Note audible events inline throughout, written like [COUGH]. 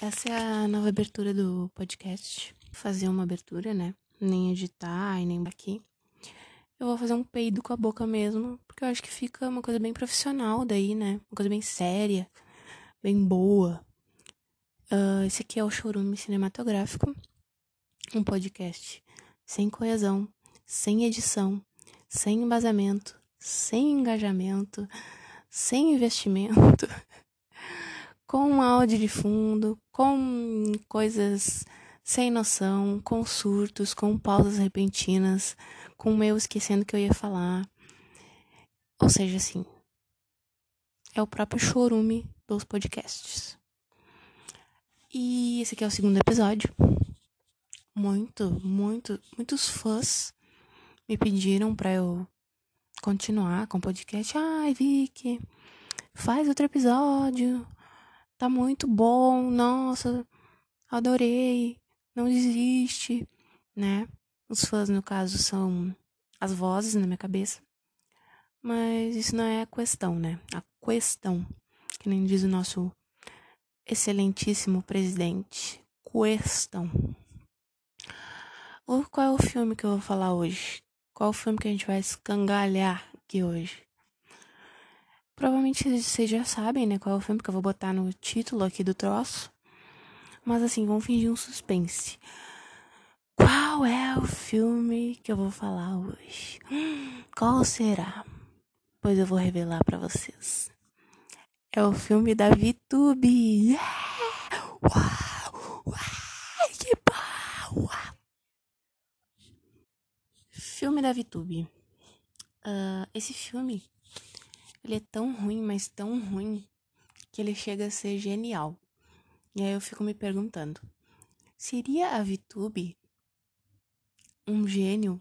Essa é a nova abertura do podcast. Vou fazer uma abertura, né? Nem editar e nem aqui. Eu vou fazer um peido com a boca mesmo, porque eu acho que fica uma coisa bem profissional daí, né? Uma coisa bem séria, bem boa. Uh, esse aqui é o Chorume Cinematográfico, um podcast sem coesão, sem edição, sem embasamento, sem engajamento, sem investimento. [LAUGHS] com áudio de fundo, com coisas sem noção, com surtos, com pausas repentinas, com eu esquecendo que eu ia falar. Ou seja, assim, é o próprio chorume dos podcasts. E esse aqui é o segundo episódio. Muito, muito, muitos fãs me pediram para eu continuar com o podcast. Ai, Vicky, faz outro episódio tá muito bom, nossa, adorei, não desiste, né? Os fãs, no caso, são as vozes na minha cabeça. Mas isso não é a questão, né? A questão, que nem diz o nosso excelentíssimo presidente. Questão. Qual é o filme que eu vou falar hoje? Qual é o filme que a gente vai escangalhar aqui hoje? Provavelmente vocês já sabem, né, qual é o filme que eu vou botar no título aqui do troço. Mas assim, vamos fingir um suspense. Qual é o filme que eu vou falar hoje? Qual será? Pois eu vou revelar para vocês. É o filme da VTube. Yeah! Uau! Uau! Que bom! Filme da VTube. Uh, esse filme ele é tão ruim, mas tão ruim, que ele chega a ser genial. E aí eu fico me perguntando: seria a VTube um gênio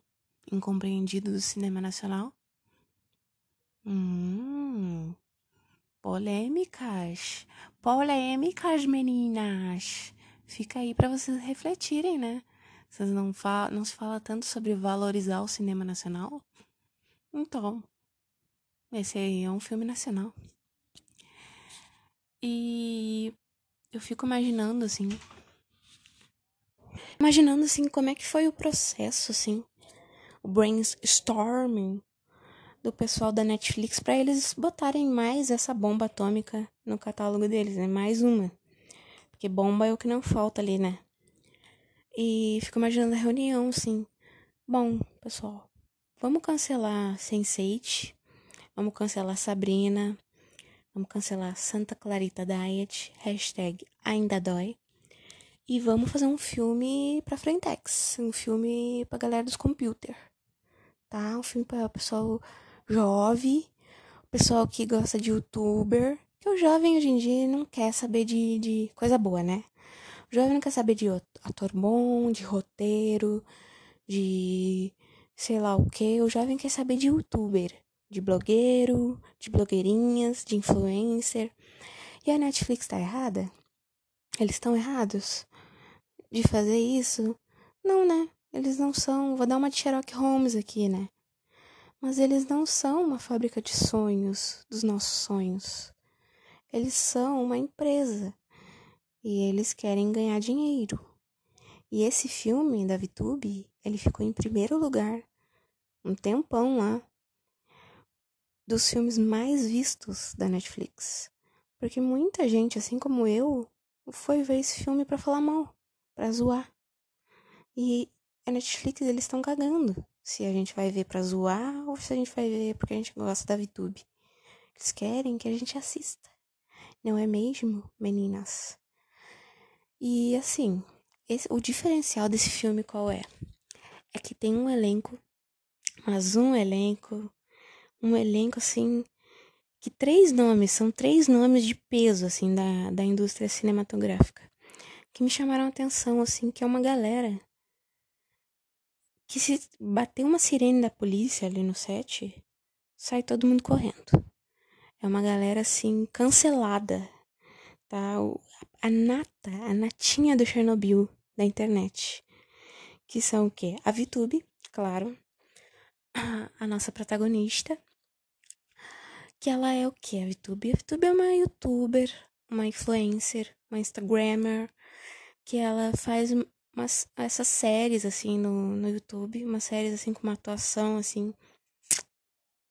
incompreendido do cinema nacional? Hum, polêmicas. Polêmicas, meninas. Fica aí para vocês refletirem, né? Vocês não, não se fala tanto sobre valorizar o cinema nacional? Então, esse aí é um filme nacional. E eu fico imaginando assim. Imaginando assim como é que foi o processo assim, o brainstorming do pessoal da Netflix para eles botarem mais essa bomba atômica no catálogo deles, né? Mais uma. Porque bomba é o que não falta ali, né? E fico imaginando a reunião assim. Bom, pessoal, vamos cancelar Sense8 Vamos cancelar Sabrina. Vamos cancelar Santa Clarita Diet. Hashtag ainda dói. E vamos fazer um filme pra Frentex. Um filme pra galera dos computer. Tá? Um filme pra pessoal jovem. Pessoal que gosta de youtuber. Que o jovem hoje em dia não quer saber de, de coisa boa, né? O jovem não quer saber de ator bom, de roteiro, de sei lá o que. O jovem quer saber de youtuber de blogueiro, de blogueirinhas, de influencer. E a Netflix tá errada? Eles estão errados de fazer isso? Não, né? Eles não são. Vou dar uma de Sherlock Holmes aqui, né? Mas eles não são uma fábrica de sonhos, dos nossos sonhos. Eles são uma empresa. E eles querem ganhar dinheiro. E esse filme da VTube, ele ficou em primeiro lugar. Um tempão lá dos filmes mais vistos da Netflix. Porque muita gente, assim como eu, foi ver esse filme para falar mal, para zoar. E a Netflix eles estão cagando se a gente vai ver para zoar ou se a gente vai ver porque a gente gosta da VTube. Eles querem que a gente assista. Não é mesmo, meninas? E assim, esse, o diferencial desse filme qual é? É que tem um elenco, mas um elenco um elenco assim que três nomes, são três nomes de peso assim da, da indústria cinematográfica que me chamaram a atenção assim, que é uma galera que se bater uma sirene da polícia ali no set, sai todo mundo correndo. É uma galera assim cancelada, tá? A nata, a natinha do Chernobyl da internet. Que são o quê? A VTube, claro, a nossa protagonista, que ela é o que? A VTube? A VTube é uma youtuber, uma influencer, uma Instagrammer, que ela faz umas, essas séries, assim, no, no YouTube. Umas séries, assim, com uma atuação, assim...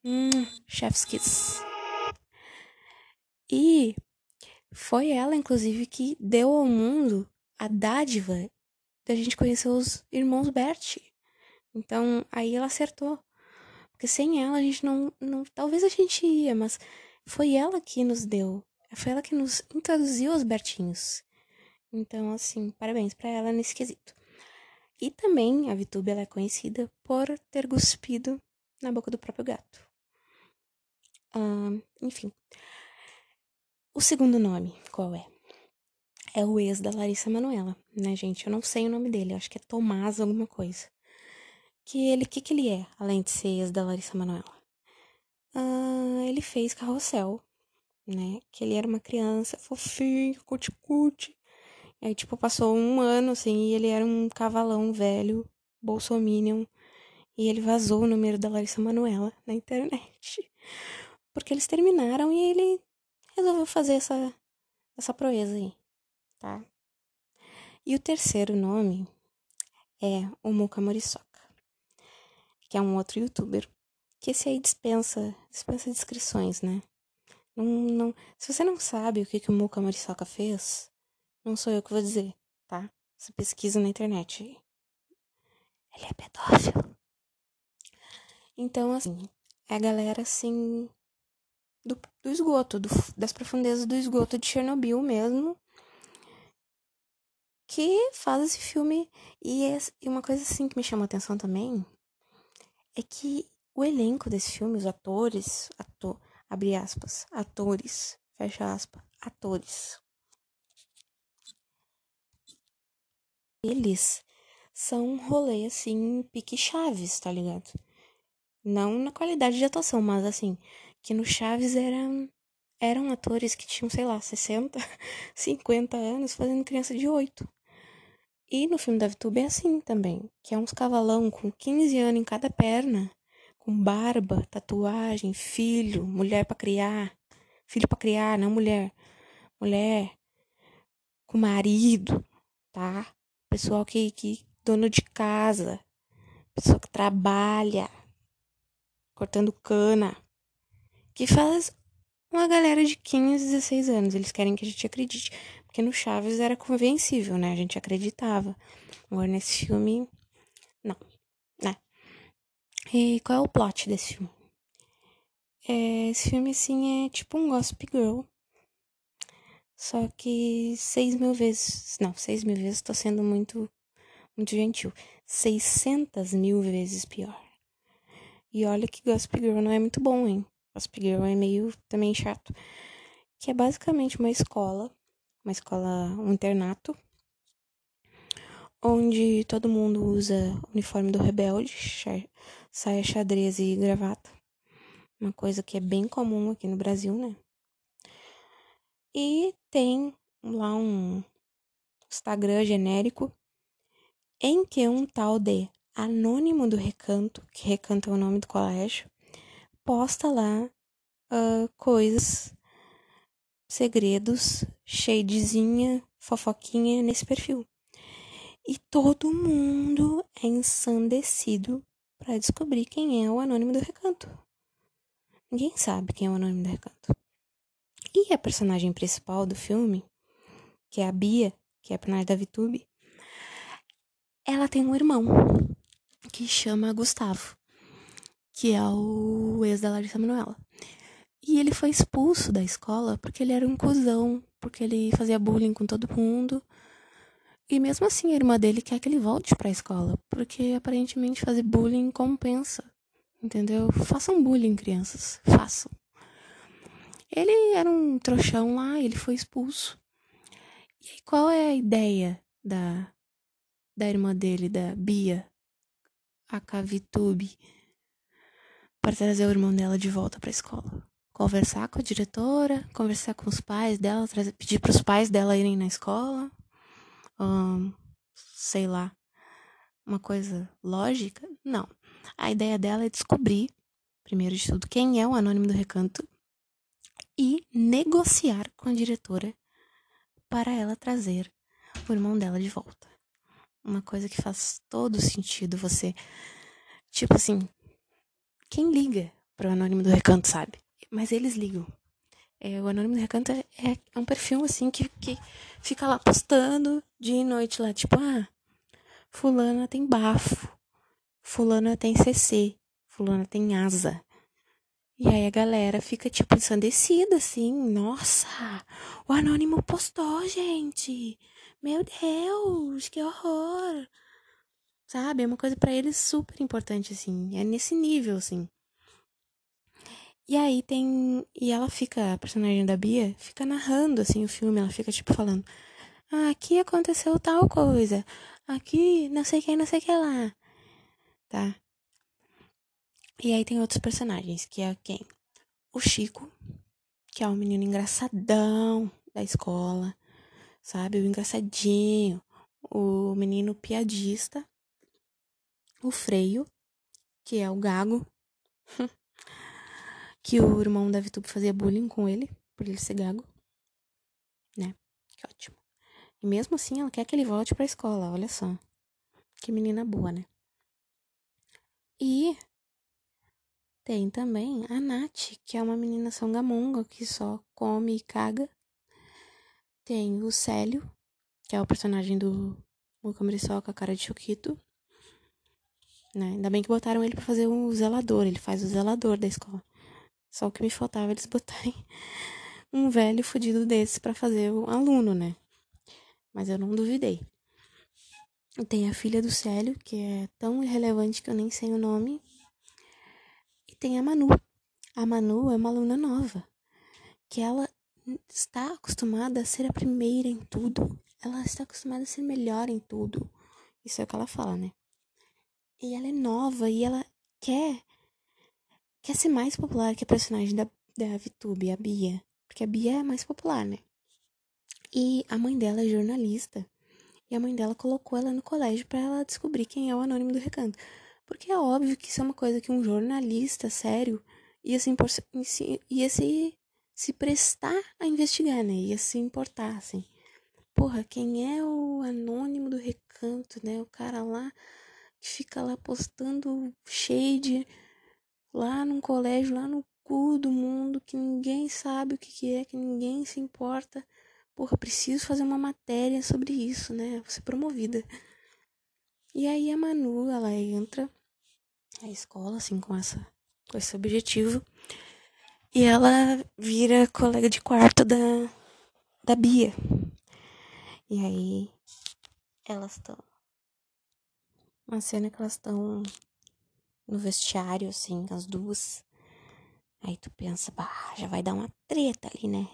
Hum, chef's kiss. E foi ela, inclusive, que deu ao mundo a dádiva da gente conhecer os irmãos Bert. Então, aí ela acertou. Porque sem ela a gente não, não. Talvez a gente ia, mas foi ela que nos deu. Foi ela que nos introduziu aos Bertinhos. Então, assim, parabéns para ela nesse quesito. E também a Vitube ela é conhecida por ter cuspido na boca do próprio gato. enfim. O segundo nome, qual é? É o ex da Larissa Manoela, né, gente? Eu não sei o nome dele, acho que é Tomás alguma coisa que ele, que que ele é, além de ser ex da Larissa Manoela? Uh, ele fez Carrossel, né? Que ele era uma criança fofinha, cuti-cuti. Aí, tipo, passou um ano, assim, e ele era um cavalão velho, bolsominion. E ele vazou o número da Larissa Manoela na internet. [LAUGHS] Porque eles terminaram e ele resolveu fazer essa, essa proeza aí, tá? E o terceiro nome é o Muka Moriçoca que é um outro youtuber, que esse aí dispensa, dispensa descrições, né? Não, não, se você não sabe o que, que o Muka Moriçoca fez, não sou eu que vou dizer, tá? Você pesquisa na internet. Ele é pedófilo. Então, assim, é a galera, assim, do, do esgoto, do, das profundezas do esgoto de Chernobyl mesmo, que faz esse filme. E, é, uma coisa, assim, que me chama a atenção também é que o elenco desse filme, os atores, ator, abre aspas, atores, fecha aspas, atores. Eles são um rolê assim, pique Chaves, tá ligado? Não na qualidade de atuação, mas assim, que no Chaves eram eram atores que tinham, sei lá, 60, 50 [LAUGHS] anos fazendo criança de 8. E no filme da VTube é assim também, que é uns cavalão com 15 anos em cada perna, com barba, tatuagem, filho, mulher para criar, filho para criar, não mulher, mulher com marido, tá? Pessoal que, que dono de casa, pessoa que trabalha, cortando cana, que faz uma galera de 15, 16 anos. Eles querem que a gente acredite. Porque no Chaves era convencível, né? A gente acreditava. Agora nesse filme, não, né? E qual é o plot desse filme? É, esse filme, assim, é tipo um Gossip Girl. Só que seis mil vezes. Não, seis mil vezes tô sendo muito, muito gentil. Seiscentas mil vezes pior. E olha que Gossip Girl não é muito bom, hein? Gossip Girl é meio também chato. Que é basicamente uma escola uma escola, um internato, onde todo mundo usa uniforme do rebelde, saia xadrez e gravata. Uma coisa que é bem comum aqui no Brasil, né? E tem lá um Instagram genérico em que um tal de Anônimo do Recanto, que Recanto é o nome do colégio, posta lá uh, coisas segredos, shadezinha, fofoquinha nesse perfil. E todo mundo é ensandecido para descobrir quem é o anônimo do recanto. Ninguém sabe quem é o anônimo do recanto. E a personagem principal do filme, que é a Bia, que é a personagem da VTube, ela tem um irmão que chama Gustavo, que é o ex da Larissa Manoela. E ele foi expulso da escola porque ele era um cuzão, porque ele fazia bullying com todo mundo. E mesmo assim, a irmã dele quer que ele volte para a escola, porque aparentemente fazer bullying compensa. Entendeu? Façam bullying, crianças. Façam. Ele era um trouxão lá, ele foi expulso. E aí, qual é a ideia da, da irmã dele, da Bia, a Cavitube, para trazer o irmão dela de volta para a escola? Conversar com a diretora, conversar com os pais dela, trazer, pedir para os pais dela irem na escola, sei lá, uma coisa lógica? Não. A ideia dela é descobrir, primeiro de tudo, quem é o anônimo do recanto e negociar com a diretora para ela trazer o irmão dela de volta. Uma coisa que faz todo sentido você. Tipo assim, quem liga pro Anônimo do Recanto, sabe? Mas eles ligam. É, o Anônimo do Recanto é, é, é, um perfil, assim, que, que fica lá postando dia e noite lá. Tipo, ah, fulana tem bafo. Fulana tem CC. Fulana tem asa. E aí a galera fica, tipo, ensandecida, assim. Nossa, o Anônimo postou, gente. Meu Deus, que horror. Sabe? É uma coisa para eles super importante, assim. É nesse nível, assim. E aí tem. E ela fica, a personagem da Bia, fica narrando assim o filme, ela fica tipo falando: ah, aqui aconteceu tal coisa, aqui não sei quem, não sei que lá. Tá? E aí tem outros personagens, que é quem? O Chico, que é um menino engraçadão da escola, sabe? O engraçadinho. O menino piadista. O Freio, que é o gago. [LAUGHS] que o irmão da Vitube fazia bullying com ele, por ele ser gago. Né? Que ótimo. E mesmo assim, ela quer que ele volte pra escola, olha só. Que menina boa, né? E tem também a Nath, que é uma menina sangamonga que só come e caga. Tem o Célio, que é o personagem do Muca com a cara de Choquito. Né? Ainda bem que botaram ele pra fazer o zelador, ele faz o zelador da escola. Só o que me faltava eles [LAUGHS] botarem um velho fudido desse para fazer o aluno, né? Mas eu não duvidei. Tem a filha do Célio, que é tão irrelevante que eu nem sei o nome. E tem a Manu. A Manu é uma aluna nova, que ela está acostumada a ser a primeira em tudo. Ela está acostumada a ser melhor em tudo. Isso é o que ela fala, né? E ela é nova e ela quer quer ser mais popular que a personagem da, da VTube, a Bia. Porque a Bia é mais popular, né? E a mãe dela é jornalista. E a mãe dela colocou ela no colégio para ela descobrir quem é o anônimo do recanto. Porque é óbvio que isso é uma coisa que um jornalista sério ia se, impor, ia se, se prestar a investigar, né? Ia se importar, assim. Porra, quem é o anônimo do recanto, né? O cara lá que fica lá postando shade lá num colégio, lá no cu do mundo, que ninguém sabe o que, que é, que ninguém se importa. Porra, preciso fazer uma matéria sobre isso, né? Vou ser promovida. E aí a Manu, ela entra na escola, assim, com, essa, com esse objetivo. E ela vira colega de quarto da, da Bia. E aí elas estão. Uma cena que elas estão no vestiário, assim, as duas. Aí tu pensa, bah, já vai dar uma treta ali, né?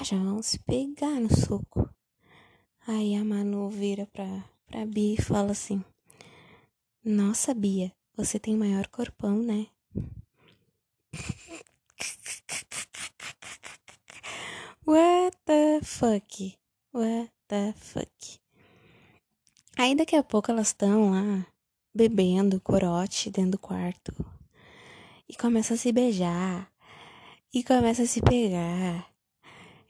Já vão se pegar no soco. Aí a Manu vira pra, pra Bia e fala assim: Nossa, Bia, você tem maior corpão, né? [LAUGHS] What the fuck? What the fuck? Aí daqui a pouco elas estão lá bebendo corote dentro do quarto. E começa a se beijar. E começa a se pegar.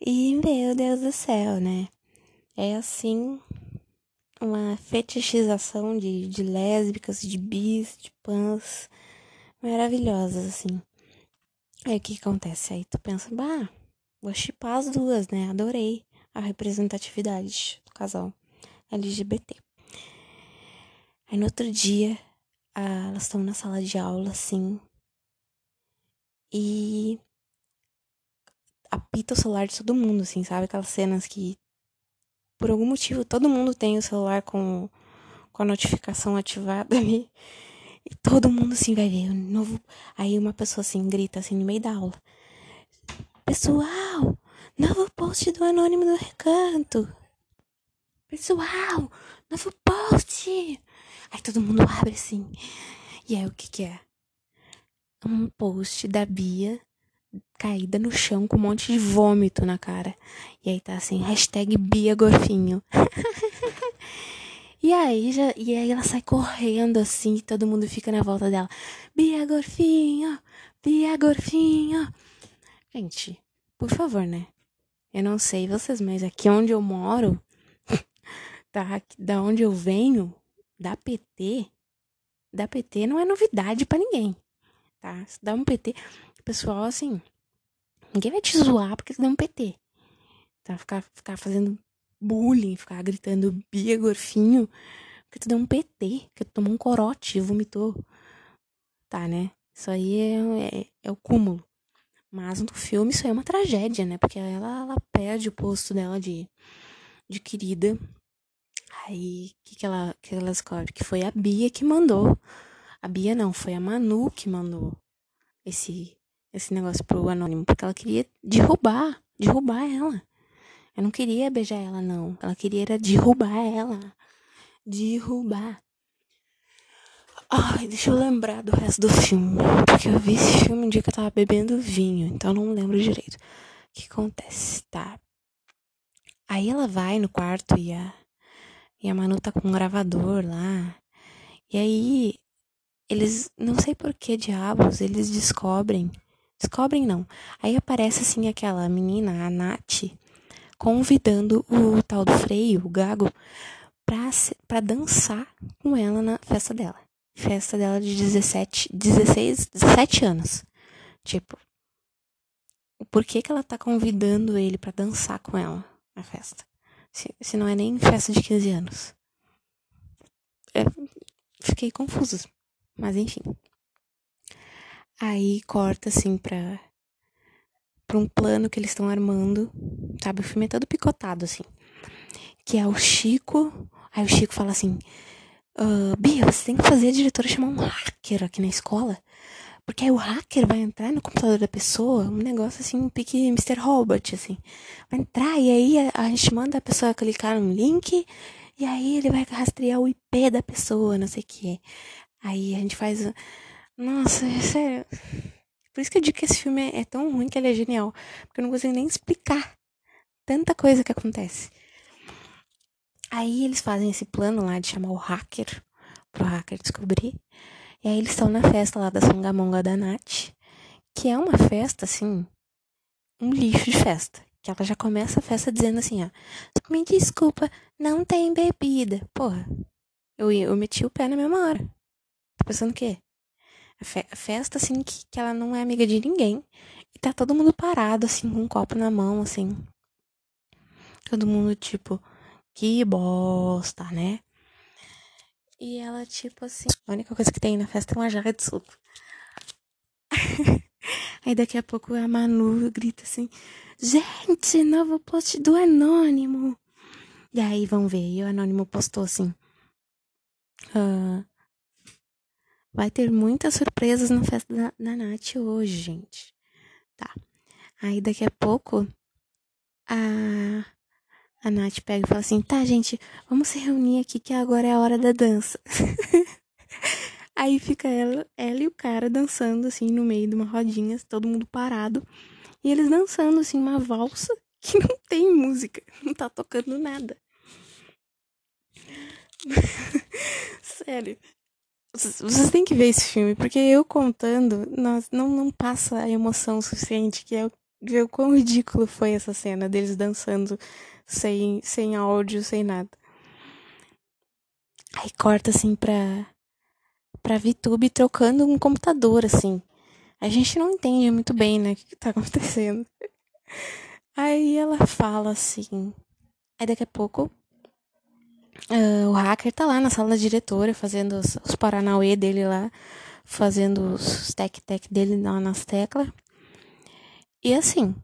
E meu Deus do céu, né? É assim uma fetichização de, de lésbicas, de bis, de pans maravilhosas, assim. Aí o que acontece? Aí tu pensa, bah, vou chipar as duas, né? Adorei a representatividade do casal LGBT. Aí no outro dia, elas estão na sala de aula, assim. E apita o celular de todo mundo, assim, sabe? Aquelas cenas que, por algum motivo, todo mundo tem o celular com, com a notificação ativada ali. E todo mundo, assim, vai ver. Novo... Aí uma pessoa, assim, grita, assim, no meio da aula. Pessoal, novo post do Anônimo do Recanto. Pessoal, novo post. Aí todo mundo abre assim. E aí o que que é? Um post da Bia caída no chão com um monte de vômito na cara. E aí tá assim, hashtag Bia Gorfinho. [LAUGHS] e aí já, e aí ela sai correndo assim, e todo mundo fica na volta dela. Bia Gorfinho, Bia Gorfinho. Gente, por favor, né? Eu não sei vocês, mas aqui onde eu moro, [LAUGHS] tá? Da onde eu venho, da PT, da PT não é novidade para ninguém, tá? Se dá um PT, pessoal assim, ninguém vai te zoar porque tu dá um PT. Tá? Ficar, ficar fazendo bullying, ficar gritando Bia Gorfinho, porque tu deu um PT, porque tu tomou um corote e vomitou. Tá, né? Isso aí é, é, é o cúmulo. Mas no filme isso aí é uma tragédia, né? Porque ela, ela perde o posto dela de, de querida. Aí, o que, que, ela, que ela descobre? Que foi a Bia que mandou. A Bia não, foi a Manu que mandou esse, esse negócio pro Anônimo. Porque ela queria derrubar, derrubar ela. Eu não queria beijar ela, não. Ela queria era derrubar ela. Derrubar. Ai, deixa eu lembrar do resto do filme. Porque eu vi esse filme um dia que eu tava bebendo vinho, então não lembro direito. O que acontece? Tá. Aí ela vai no quarto e a, e a Manu tá com um gravador lá. E aí eles, não sei por que diabos, eles descobrem. Descobrem não. Aí aparece assim aquela menina, a Nath, convidando o tal do freio, o gago, pra, pra dançar com ela na festa dela festa dela de 17, 16, 17 anos. Tipo, por que, que ela tá convidando ele para dançar com ela na festa? Se, se não é nem festa de 15 anos. É, fiquei confusa. Mas enfim. Aí corta assim pra, pra um plano que eles estão armando. Sabe, o filme é todo picotado assim. Que é o Chico. Aí o Chico fala assim: Uh, Bia, você tem que fazer a diretora chamar um hacker aqui na escola. Porque aí o hacker vai entrar no computador da pessoa, um negócio assim, um pique Mr. Robot, assim. Vai entrar e aí a, a, gente manda a pessoa clicar no link e aí ele vai rastrear o IP da pessoa, não sei o que. Aí a gente faz. Nossa, é sério. Por isso que eu digo que esse filme é, é tão ruim que ele é genial. Porque eu não consigo nem explicar tanta coisa que acontece. Aí eles fazem esse plano lá de chamar o hacker, pro hacker descobrir. E aí eles estão na festa lá da Songamonga da Nath, que é uma festa, assim, um lixo de festa. Que ela já começa a festa dizendo assim, ó, me desculpa, não tem bebida. Porra, eu, eu meti o pé na mesma hora. Tá pensando o quê? A, fe festa, assim, que, que ela não é amiga de ninguém. E tá todo mundo parado, assim, com um copo na mão, assim. Todo mundo, tipo, que bosta, né? E ela, tipo assim, a única coisa que tem na festa é uma jarra de suco. [LAUGHS] Aí daqui a pouco a Manu grita assim: Gente, novo post do Anônimo. E aí vão ver, e o Anônimo postou assim: uh, Vai ter muitas surpresas na festa da, da Nath hoje, gente. Tá. Aí daqui a pouco a a Nath pega e fala assim: tá, gente, vamos se reunir aqui que agora é a hora da dança. [LAUGHS] Aí fica ela, ela e o cara dançando assim no meio de uma rodinha, todo mundo parado. E eles dançando assim uma valsa [LAUGHS] que não tem música, não tá tocando nada. [LAUGHS] Sério. Vocês têm que ver esse filme, porque eu contando, não, não passa a emoção suficiente, que é ver o quão ridículo foi essa cena deles dançando sem, sem áudio, sem nada. Aí corta assim pra, pra VTube trocando um computador, assim. A gente não entende muito bem, né, o que, que tá [LAUGHS] acontecendo. Aí ela fala assim. Aí daqui a pouco uh, o hacker tá lá na sala da diretora fazendo os, os paranauê dele lá, fazendo os tec-tec dele lá nas teclas. E assim,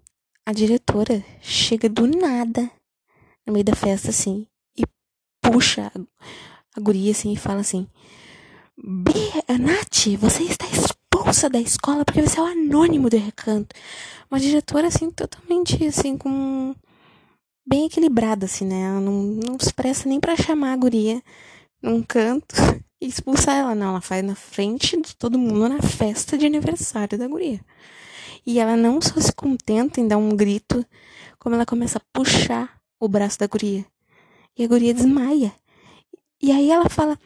a diretora chega do nada no meio da festa, assim, e puxa a guria, assim, e fala assim: Bia, Nath, você está expulsa da escola porque você é o anônimo do recanto. Uma diretora, assim, totalmente, assim, com. bem equilibrada, assim, né? Ela não, não se presta nem para chamar a guria num canto [LAUGHS] e expulsar ela, não. Ela faz na frente de todo mundo na festa de aniversário da guria. E ela não só se contenta em dar um grito, como ela começa a puxar o braço da guria. E a guria desmaia. E aí ela fala: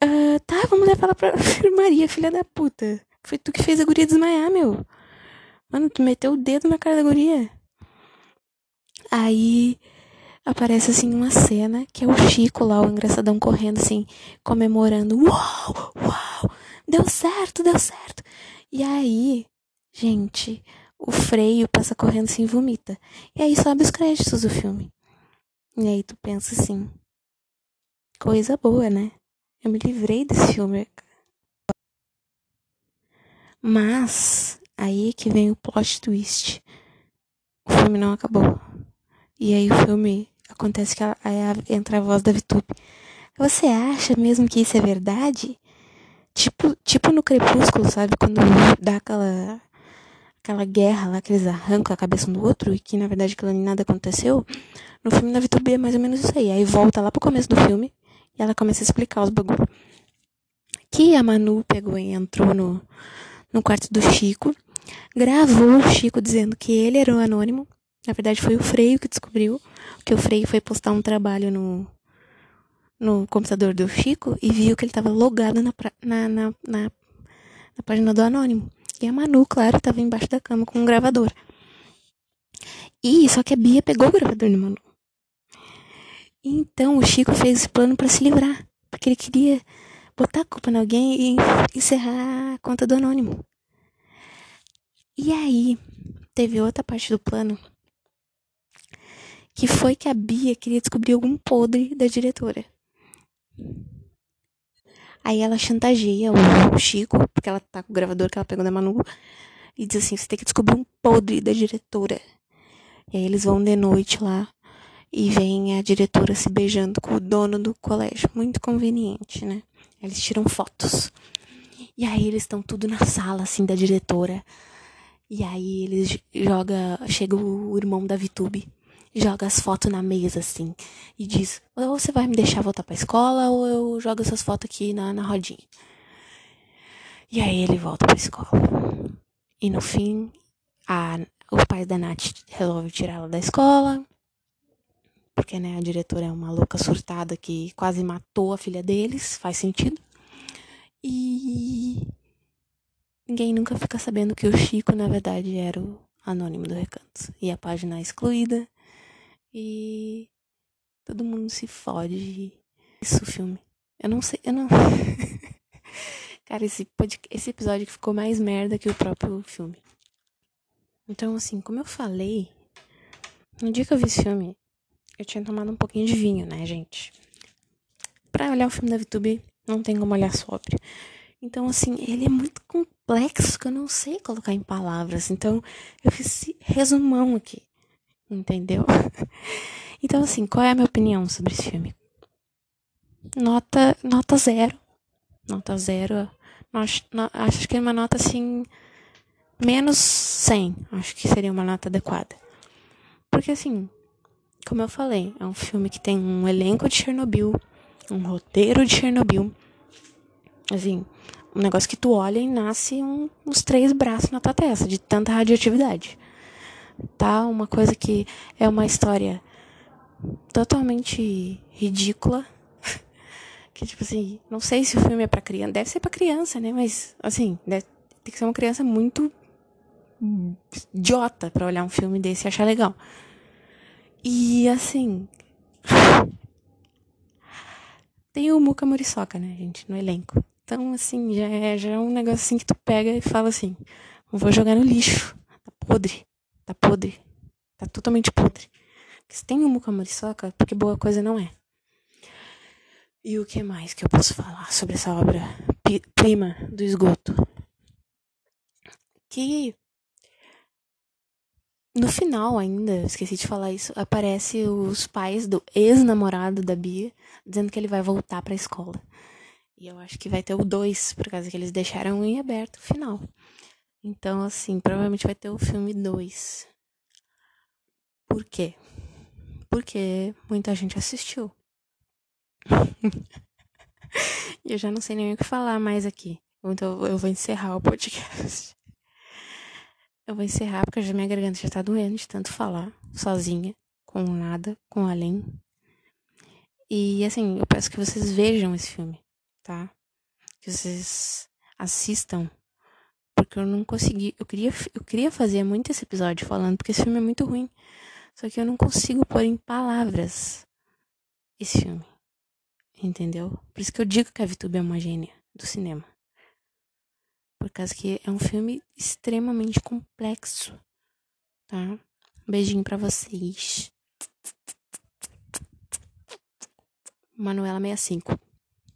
ah, Tá, vamos levar ela pra [LAUGHS] enfermaria, filha da puta. Foi tu que fez a guria desmaiar, meu. Mano, tu meteu o dedo na cara da guria. Aí aparece assim uma cena que é o Chico lá, o engraçadão correndo assim, comemorando. Uau! Uau! Deu certo, deu certo. E aí, gente, o freio passa correndo assim vomita. E aí sobe os créditos do filme. E aí tu pensa assim, coisa boa, né? Eu me livrei desse filme. Mas aí que vem o plot twist. O filme não acabou. E aí o filme acontece que entra a voz da VTube. Você acha mesmo que isso é verdade? Tipo, tipo no Crepúsculo, sabe? Quando dá aquela aquela guerra lá que eles arrancam a cabeça um do outro e que na verdade aquilo nada aconteceu. No filme da VTube é mais ou menos isso aí. Aí volta lá pro começo do filme e ela começa a explicar os bagulho. Que a Manu pegou e entrou no, no quarto do Chico, gravou o Chico dizendo que ele era o anônimo. Na verdade foi o Freio que descobriu, que o Freio foi postar um trabalho no, no computador do Chico e viu que ele estava logado na, na, na, na, na página do anônimo. E a Manu, claro, estava embaixo da cama com um gravador. E só que a Bia pegou o gravador do Manu. Então o Chico fez esse plano para se livrar, porque ele queria botar a culpa em alguém e encerrar a conta do anônimo. E aí, teve outra parte do plano que foi que a Bia queria descobrir algum podre da diretora. Aí ela chantageia o Chico, porque ela tá com o gravador que ela pegou da Manu, e diz assim: você tem que descobrir um podre da diretora. E aí eles vão de noite lá e vem a diretora se beijando com o dono do colégio. Muito conveniente, né? Eles tiram fotos. E aí eles estão tudo na sala, assim, da diretora. E aí eles joga, chega o irmão da Vitube, joga as fotos na mesa, assim, e diz, ou você vai me deixar voltar pra escola, ou eu jogo essas fotos aqui na, na rodinha. E aí ele volta pra escola. E no fim, a, os pais da Nath resolvem tirá-la da escola. Porque, né, a diretora é uma louca surtada que quase matou a filha deles, faz sentido. E ninguém nunca fica sabendo que o Chico, na verdade, era o anônimo do recanto. E a página é excluída. E todo mundo se fode. Isso, filme. Eu não sei, eu não. [LAUGHS] Cara, esse, esse episódio ficou mais merda que o próprio filme. Então, assim, como eu falei, no dia que eu vi esse filme, eu tinha tomado um pouquinho de vinho, né, gente? Pra olhar o filme da VTube, não tem como olhar sobre. Então, assim, ele é muito complexo que eu não sei colocar em palavras. Então, eu fiz esse resumão aqui. Entendeu? [LAUGHS] Então, assim, qual é a minha opinião sobre esse filme? Nota, nota zero. Nota zero. Acho, acho que é uma nota, assim, menos 100. Acho que seria uma nota adequada. Porque, assim, como eu falei, é um filme que tem um elenco de Chernobyl, um roteiro de Chernobyl. Assim, um negócio que tu olha e nasce um, uns três braços na tua testa, de tanta radioatividade. Tá? Uma coisa que é uma história totalmente ridícula. [LAUGHS] que, tipo assim, não sei se o filme é pra criança. Deve ser pra criança, né? Mas, assim, deve, tem que ser uma criança muito idiota para olhar um filme desse e achar legal. E assim. [LAUGHS] Tem o Muka Muriçoca, né, gente, no elenco. Então, assim, já é, já é um assim que tu pega e fala assim: vou jogar no lixo. Tá podre. Tá podre. Tá totalmente podre. Porque se tem Muka Muriçoca, porque boa coisa não é. E o que mais que eu posso falar sobre essa obra prima do esgoto? Que no final ainda, esqueci de falar isso, aparece os pais do ex-namorado da Bia dizendo que ele vai voltar para a escola. E eu acho que vai ter o 2, por causa que eles deixaram em aberto o final. Então, assim, provavelmente vai ter o filme 2. Por quê? Porque muita gente assistiu. [LAUGHS] e eu já não sei nem o que falar mais aqui. Então eu vou encerrar o podcast. [LAUGHS] Eu vou encerrar porque a minha garganta já tá doendo de tanto falar sozinha, com nada, com além. E assim, eu peço que vocês vejam esse filme, tá? Que vocês assistam, porque eu não consegui, eu queria eu queria fazer muito esse episódio falando porque esse filme é muito ruim. Só que eu não consigo pôr em palavras esse filme. Entendeu? Por isso que eu digo que a VTube é uma gênia do cinema. Por causa que é um filme extremamente complexo. Tá? Um beijinho para vocês. Manuela 65.